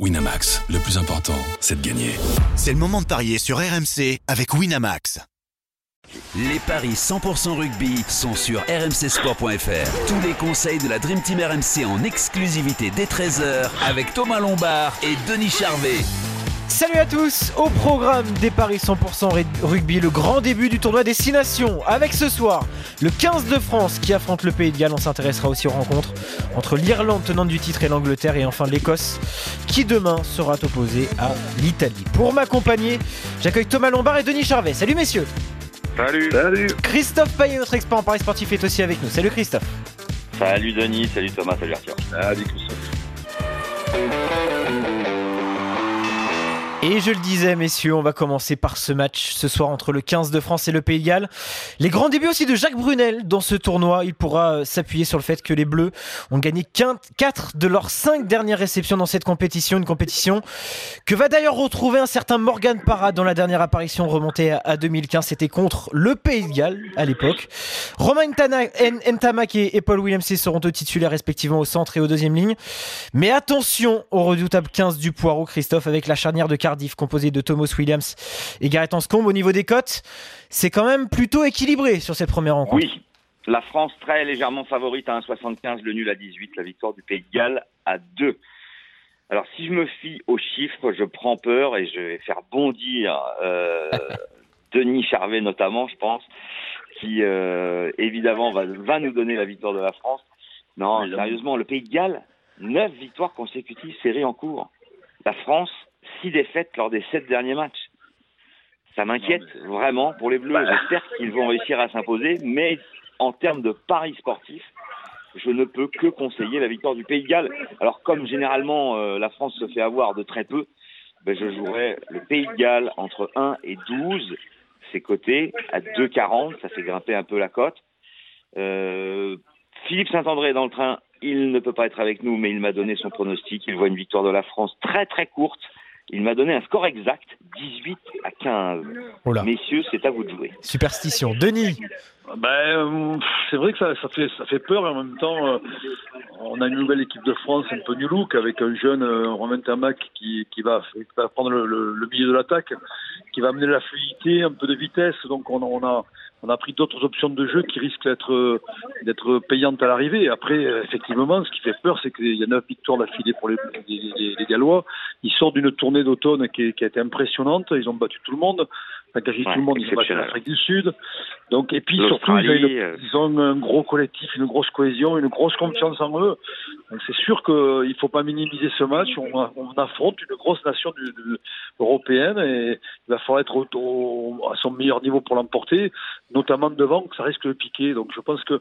Winamax, le plus important, c'est de gagner. C'est le moment de parier sur RMC avec Winamax. Les paris 100% rugby sont sur rmcsport.fr. Tous les conseils de la Dream Team RMC en exclusivité dès 13h avec Thomas Lombard et Denis Charvet. Salut à tous, au programme des Paris 100% rugby, le grand début du tournoi des 6 nations, avec ce soir le 15 de France qui affronte le Pays de Galles. On s'intéressera aussi aux rencontres entre l'Irlande tenante du titre et l'Angleterre, et enfin l'Écosse qui demain sera opposée à l'Italie. Pour m'accompagner, j'accueille Thomas Lombard et Denis Charvet. Salut messieurs Salut Salut Christophe Payet, notre expert en Paris sportif, est aussi avec nous. Salut Christophe Salut Denis, salut Thomas, salut Arthur. Salut Christophe Et je le disais, messieurs, on va commencer par ce match ce soir entre le 15 de France et le Pays de Galles. Les grands débuts aussi de Jacques Brunel dans ce tournoi. Il pourra euh, s'appuyer sur le fait que les Bleus ont gagné 4 de leurs 5 dernières réceptions dans cette compétition. Une compétition que va d'ailleurs retrouver un certain Morgan Parra dans la dernière apparition remontée à 2015. C'était contre le Pays de Galles à l'époque. Romain Ntamak et Paul Williams seront eux titulaires respectivement au centre et au deuxième ligne. Mais attention au redoutable 15 du Poireau, Christophe, avec la charnière de Cardiff composé de Thomas Williams et Gareth Anscombe. Au niveau des cotes, c'est quand même plutôt équilibré sur cette première rencontre. Oui, la France très légèrement favorite à 1,75, le nul à 18, la victoire du Pays de Galles à 2. Alors si je me fie aux chiffres, je prends peur et je vais faire bondir euh, Denis Charvet notamment, je pense, qui euh, évidemment va, va, nous donner la victoire de la France. Non, sérieusement, le Pays de Galles, 9 victoires consécutives séries en cours. La France, six défaites lors des sept derniers matchs. Ça m'inquiète vraiment pour les Bleus. Bah. J'espère qu'ils vont réussir à s'imposer, mais en termes de paris sportifs, je ne peux que conseiller la victoire du Pays de Galles. Alors comme généralement euh, la France se fait avoir de très peu, ben, je jouerai le Pays de Galles entre 1 et 12, c'est coté à 2,40, ça fait grimper un peu la cote. Euh, Philippe Saint-André dans le train, il ne peut pas être avec nous, mais il m'a donné son pronostic. Il voit une victoire de la France très très courte, il m'a donné un score exact, 18 à 15. Messieurs, c'est à vous de jouer. Superstition. Denis ben, c'est vrai que ça, ça, fait, ça fait peur, en même temps, euh, on a une nouvelle équipe de France un peu new look avec un jeune euh, Romain Tamac qui, qui, va, qui va prendre le, le, milieu de l'attaque, qui va amener de la fluidité, un peu de vitesse. Donc on, on a, on a pris d'autres options de jeu qui risquent d'être d'être payantes à l'arrivée. Après, effectivement, ce qui fait peur, c'est qu'il y a neuf victoires d'affilée pour les, les, les, Gallois. Ils sortent d'une tournée d'automne qui, qui, a été impressionnante. Ils ont battu tout le monde. Enfin, tout le monde, ils ont battu l'Afrique du Sud. Donc, et puis surtout, euh, ils ont, un gros collectif, une grosse cohésion, une grosse confiance en eux. C'est sûr qu'il ne faut pas minimiser ce match. On, on affronte une grosse nation du, européenne et il va falloir être au, à son meilleur niveau pour l'emporter notamment devant, que ça risque de piquer. Donc je pense qu'il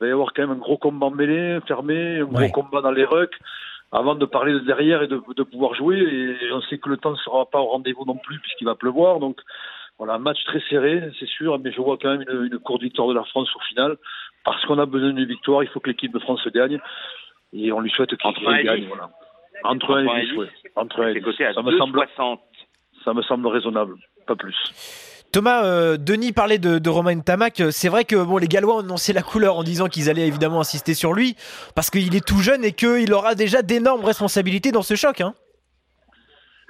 va y avoir quand même un gros combat mêlé, fermé, un gros combat dans les rucks, avant de parler de derrière et de, pouvoir jouer. Et on sait que le temps ne sera pas au rendez-vous non plus, puisqu'il va pleuvoir. Donc voilà, un match très serré, c'est sûr, mais je vois quand même une, courte victoire de la France au final. Parce qu'on a besoin d'une victoire, il faut que l'équipe de France gagne. Et on lui souhaite qu'il gagne. Voilà. Entre 1 et 10, Entre 1 et 10. Ça me, semble, ça me semble raisonnable, pas plus. Thomas, euh, Denis parlait de, Romain Tamac. C'est vrai que bon, les Gallois ont annoncé la couleur en disant qu'ils allaient évidemment insister sur lui parce qu'il est tout jeune et qu'il aura déjà d'énormes responsabilités dans ce choc. Hein.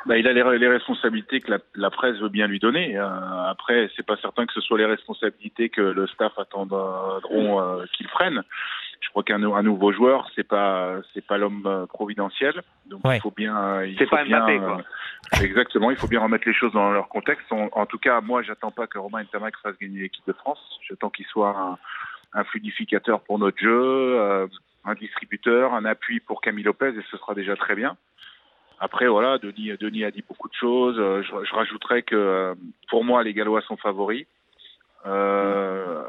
Bah, il a les, responsabilités que la, presse veut bien lui donner. Euh, après, c'est pas certain que ce soit les responsabilités que le staff attendront euh, qu'il prenne je crois qu'un nouveau joueur, c'est pas c'est pas l'homme euh, providentiel. Donc il faut bien. C'est pas bien, quoi. Euh, exactement, il faut bien remettre les choses dans leur contexte. En, tout cas, moi, j'attends pas que Romain Ntamak fasse gagner l'équipe de France. J'attends qu'il soit un, fluidificateur pour notre jeu, euh, un distributeur, un appui pour Camille Lopez, et ce sera déjà très bien. Après, voilà, Denis, Denis a dit beaucoup de choses. Je, je rajouterais que pour moi, les Gallois sont favoris. Euh,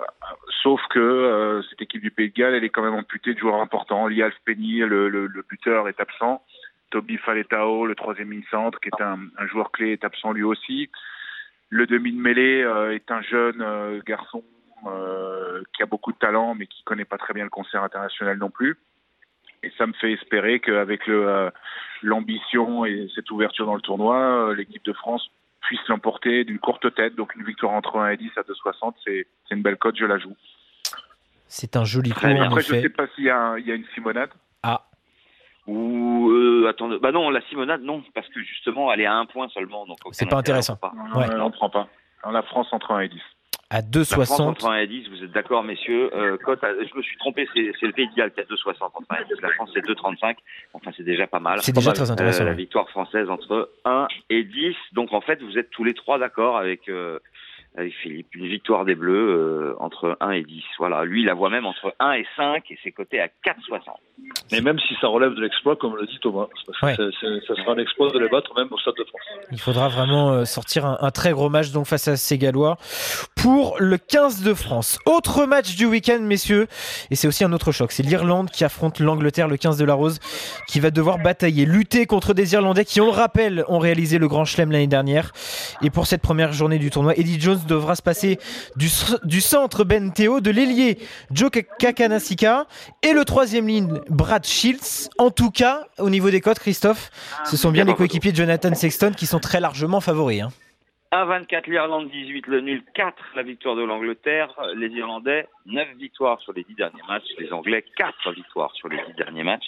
sauf que euh, cette équipe du Pays de Galles, elle est quand même amputée de joueurs importants. Lialf Penny, le, le, le, buteur, est absent. Toby Faletao, le troisième ligne centre, qui est un, un, joueur clé, est absent lui aussi. Le demi de mêlée euh, est un jeune euh, garçon qui a beaucoup de talent, mais qui connaît pas très bien le concert international non plus. Et ça me fait espérer qu'avec le l'ambition et cette ouverture dans le tournoi, l'équipe de France puisse l'emporter d'une courte tête. Donc une victoire entre 1 et 10 à 2,60, c'est une belle cote, je la joue. C'est un joli coup. Après, je ne sais pas s'il y, y, a une Simonade. Ah. Ou euh, attendez, bah non, la Simonade non, parce que justement elle est à un point seulement, donc C'est pas intéressant. on prend pas. Ouais. Euh, on prend pas. La France entre 1 et 10. À La France 2,60. entre 1 et 10, vous êtes d'accord, messieurs euh, cote à- Je me suis trompé, c'est le Pays de Galles qui a 2,60 entre 1 et 10. La France, c'est 2,35. Enfin, c'est déjà pas mal. C'est déjà très intéressant. Euh, la victoire française entre 1 et 10. Donc, en fait, vous êtes tous les trois d'accord avec, euh, avec Philippe. Une victoire des Bleus euh, entre 1 et 10. Voilà. Lui, il la voit même entre 1 et 5 et c'est coté à 4,60. Mais même si ça relève de l'exploit, comme le dit Thomas, parce que Ouais. c'est- c'est- ça sera un exploit de les battre même au Stade de France. Il faudra vraiment euh, sortir un, un très gros match donc face à ces Gallois pour le 15 de France. Autre match du week-end, messieurs, et c'est aussi un autre choc. C'est l'Irlande qui affronte l'Angleterre, le 15 de la Rose, qui va devoir batailler, lutter contre des Irlandais qui, on le rappelle, ont réalisé le Grand Chelem l'année dernière. Et pour cette première journée du tournoi, Eddie Jones devra se passer du, centre Ben Théo, de l'ailier Joe Kakanasika et le troisième ligne Brad Shields. En tout cas, au niveau des cotes, Christophe, ce sont bien les coéquipiers de Jonathan Sexton qui sont très largement favoris. hein. 1,24 l'Irlande, 18 le nul, 4 la victoire de l'Angleterre. Les Irlandais, 9 victoires sur les 10 derniers matchs. Les Anglais, 4 victoires sur les 10 derniers matchs.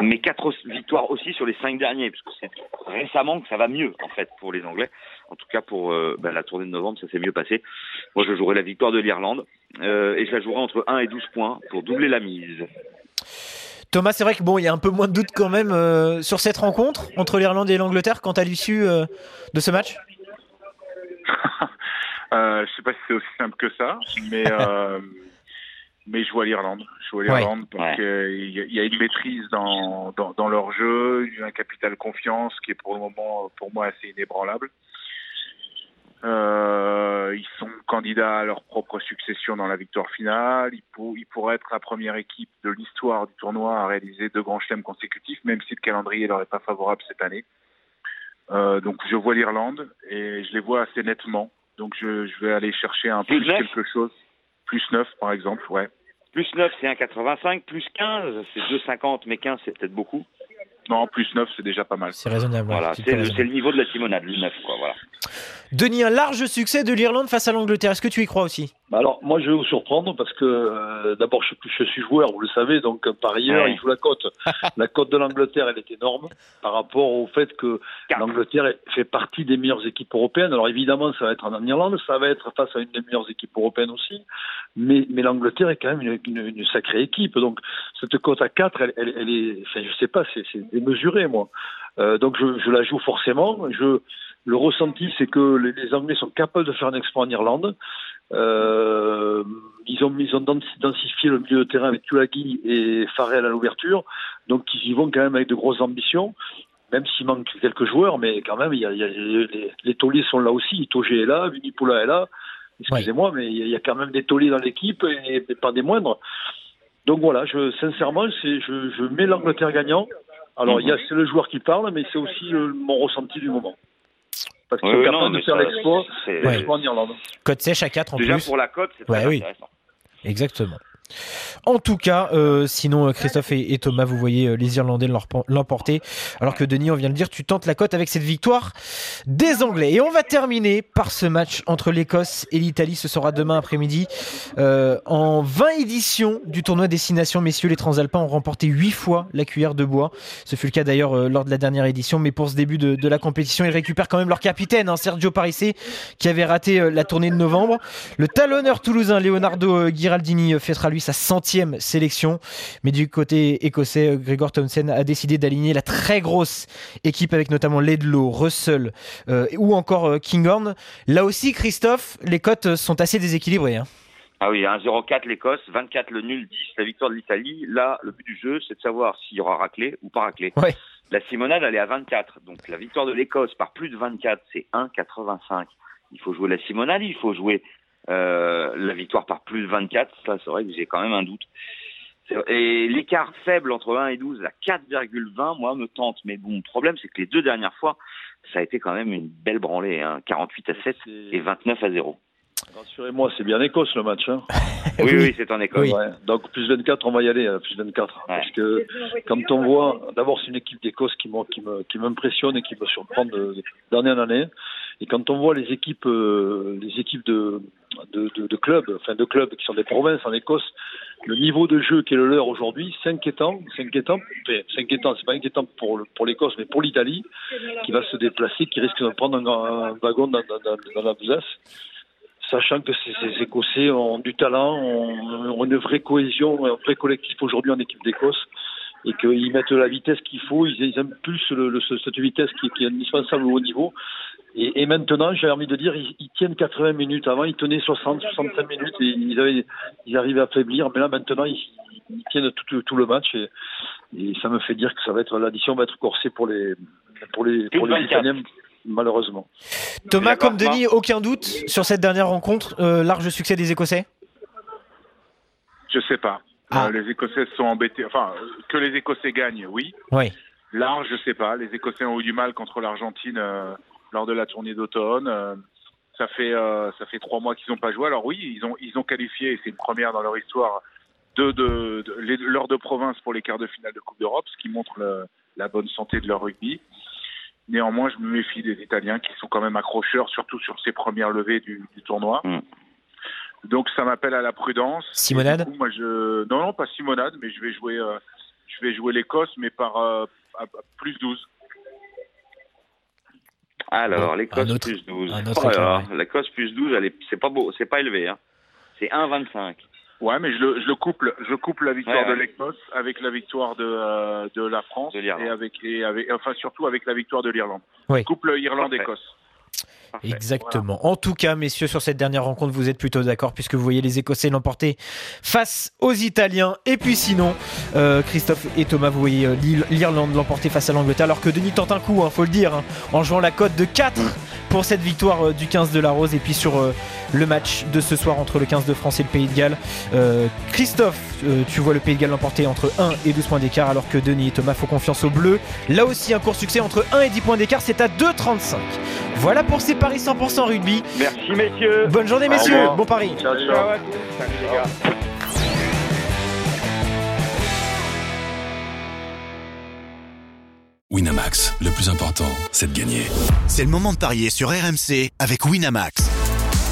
Mais 4 victoires aussi sur les 5 derniers, parce que c'est récemment que ça va mieux, en fait, pour les Anglais. En tout cas, pour euh, ben, la tournée de novembre, ça s'est mieux passé. Moi, je jouerai la victoire de l'Irlande. euh, et je la jouerai entre 1 et 12 points pour doubler la mise. Thomas, c'est vrai que bon, il y a un peu moins de doute quand même euh, sur cette rencontre entre l'Irlande et l'Angleterre quant à l'issue euh, de ce match? Euh, je sais pas si c'est aussi simple que ça, mais euh, mais je vois l'Irlande. Je vois l'Irlande parce Ouais. qu'il y, a- il y a une maîtrise dans, dans dans leur jeu, un capital confiance qui est pour le moment pour moi assez inébranlable. Euh, ils sont candidats à leur propre succession dans la victoire finale. Ils, pour- ils pourraient être la première équipe de l'histoire du tournoi à réaliser deux grands chelems consécutifs, même si le calendrier leur est pas favorable cette année. Euh, donc je vois l'Irlande et je les vois assez nettement. Donc je, je vais aller chercher un neuf quelque chose. Plus 9 par exemple, ouais. Plus 9, c'est 1,85. Plus 15, c'est 2,50. Mais 15, c'est peut-être beaucoup. Non, plus 9 c'est déjà pas mal. C'est raisonnable. Voilà, c'est le, le niveau de la Simonade, le 9, quoi. Voilà. Denis, un large succès de l'Irlande face à l'Angleterre. Est-ce que tu y crois aussi? Bah alors, moi, je vais vous surprendre parce que euh, d'abord, je, je suis joueur, vous le savez, donc par ailleurs, Ouais. il joue la cote. la cote de l'Angleterre, elle est énorme par rapport au fait que l'Angleterre fait partie des meilleures équipes européennes. Alors évidemment, ça va être en Irlande, ça va être face à une des meilleures équipes européennes aussi, mais, mais l'Angleterre est quand même une, une- une sacrée équipe. Donc cette cote à 4, elle, elle, elle est, enfin, je sais pas, c'est c'est démesuré, moi. Euh, donc je, je la joue forcément. Je, le ressenti, c'est que les, les Anglais sont capables de faire un exploit en Irlande. Euh, ils ont ils ont densi- densifié le milieu de terrain avec Tulagi et Farrell à l'ouverture, donc ils y vont quand même avec de grosses ambitions. Même s'il manque quelques joueurs, mais quand même, il y a, il y a- les, les tauliers sont là aussi. Itoge est là, Vunipola est là. Excusez-moi, mais il y, a, quand même des tauliers dans l'équipe et, et pas des moindres. Donc voilà, je, sincèrement, je, je mets l'Angleterre gagnant. Alors, il y a, c'est le joueur qui parle, mais c'est aussi le- mon ressenti du moment. Parce qu'ils Oui, sont oui, capables non, de faire l'exploit, c'est- l'exploit en Irlande. Cote sèche à 4 en Déjà plus. pour la cote, c'est très Ouais, oui. intéressant. Exactement. En tout cas, euh, sinon euh, Christophe et, Thomas, vous voyez euh, les Irlandais l'empo- l'emporter, alors que Denis, on vient de le dire, tu tentes la cote avec cette victoire des Anglais. Et on va terminer par ce match entre l'Écosse et l'Italie. Ce sera demain après-midi. En 20 éditions du tournoi Destination, messieurs, les Transalpins ont remporté 8 fois la cuillère de bois. Ce fut le cas d'ailleurs lors de la dernière édition, mais pour ce début de, la compétition, ils récupèrent quand même leur capitaine, hein, Sergio Parisse, qui avait raté la tournée de novembre. Le talonneur toulousain Leonardo Ghiraldini euh, fêtera lui sa centième sélection. Mais du côté écossais, euh, Gregor Thompson a décidé d'aligner la très grosse équipe avec notamment Ledlow, Russell euh, ou encore euh, Kinghorn. Là aussi, Christophe, les cotes sont assez déséquilibrées. hein. Ah oui, 1-0-4 l'Écosse, 24 le nul, 10 la victoire de l'Italie. Là, le but du jeu, c'est de savoir s'il y aura raclé ou pas raclé. Ouais. La Simonade, elle est à 24. Donc la victoire de l'Écosse par plus de 24, c'est 1,85. Il faut jouer la Simonade, il faut jouer euh, la victoire par plus de 24. Ça, c'est vrai que j'ai quand même un doute. Et l'écart faible entre 1 et 12 à 4,20, moi, me tente. Mais bon, le problème, c'est que les deux dernières fois, ça a été quand même une belle branlée. Hein. 48 à 7 et 29 à 0. Rassurez-moi, c'est bien Écosse le match. Hein. Oui, Oui. oui, c'est en Écosse. Oui. Ouais. Donc plus 24, on va y aller, euh, plus 24. Parce que quand on voit, d'abord c'est une équipe d'Écosse qui, m'impressionne et qui me surprend de- d'année en année. Et quand on voit les équipes, euh, les équipes de, clubs, enfin de clubs qui sont des provinces en Écosse, le niveau de jeu qui est le leur aujourd'hui, c'est inquiétant. C'est inquiétant. C'est inquiétant. C'est pas inquiétant pour pour l'Écosse, mais pour l'Italie, qui va se déplacer, qui risque de prendre un, wagon dans, dans, la besace sachant que ces, Écossais ont du talent, ont, une vraie cohésion, un vrai collectif aujourd'hui en équipe d'Écosse, et qu'ils mettent la vitesse qu'il faut, ils, ils plus le, le, cette vitesse qui, est indispensable au haut niveau. Et, et maintenant, j'ai envie de dire, ils, ils, tiennent 80 minutes. Avant, ils tenaient 60, 65 minutes et ils, avaient, ils arrivaient à faiblir. Mais là, maintenant, ils, ils tiennent tout, tout, le match et, et, ça me fait dire que ça va être l'addition va être corsée pour les pour les pour les Italiens malheureusement. Thomas, comme Denis, aucun doute sur cette dernière rencontre, euh, large succès des Écossais? Je sais pas. Ah. Euh, les Écossais sont embêtés. Enfin, que les Écossais gagnent, oui. Oui. Large, je sais pas. Les Écossais ont eu du mal contre l'Argentine euh, lors de la tournée d'automne. Euh, ça fait ça fait trois mois qu'ils n'ont pas joué. Alors oui, ils ont ils ont qualifié. C'est une première dans leur histoire de, de, de, de l'heure de province pour les quarts de finale de Coupe d'Europe, ce qui montre le, la bonne santé de leur rugby. Néanmoins, je me méfie des Italiens qui sont quand même accrocheurs, surtout sur ces premières levées du, du tournoi. Mm. Donc ça m'appelle à la prudence. Simonade coup, moi je non non pas Simonade, mais je vais jouer euh, je vais jouer l'Écosse, mais par euh, à, à plus 12. Alors l'Écosse plus 12. Oh L'Écosse plus 12, c'est pas beau, c'est pas élevé. Hein. C'est 1,25. Ouais, mais je le, je le couple, je couple la victoire ouais, ouais. de l'Écosse avec la victoire de, euh, de la France de et avec et avec enfin surtout avec la victoire de l'Irlande. Oui. Couple Irlande-Écosse. Exactement. En tout cas, messieurs, sur cette dernière rencontre, vous êtes plutôt d'accord puisque vous voyez les Écossais l'emporter face aux Italiens. Et puis sinon, euh, Christophe et Thomas, vous voyez euh, l'Irlande l'emporter face à l'Angleterre. Alors que Denis tente un coup, hein, faut le dire, hein, en jouant la cote de 4 pour cette victoire euh, du 15 de la Rose. Et puis sur euh, le match de ce soir entre le 15 de France et le Pays de Galles, Christophe, tu vois le Pays de Galles l'emporter entre 1 et 12 points d'écart. Alors que Denis et Thomas font confiance au bleu. Là aussi, un court succès entre 1 et 10 points d'écart. C'est à 2,35. Voilà pour ces paris 100% rugby. Merci messieurs. Bonne journée messieurs. Bon pari. Ciao, ciao. ciao à tous. Salut les gars. Winamax, le plus important, c'est de gagner. C'est le moment de parier sur RMC avec Winamax.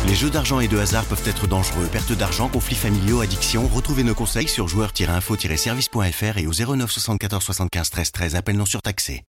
Les jeux d'argent et de hasard peuvent être dangereux. Perte d'argent, conflits familiaux, addiction. Retrouvez nos conseils sur joueurs-info-service.fr et au 09 74 75 13 13. Appel non surtaxé.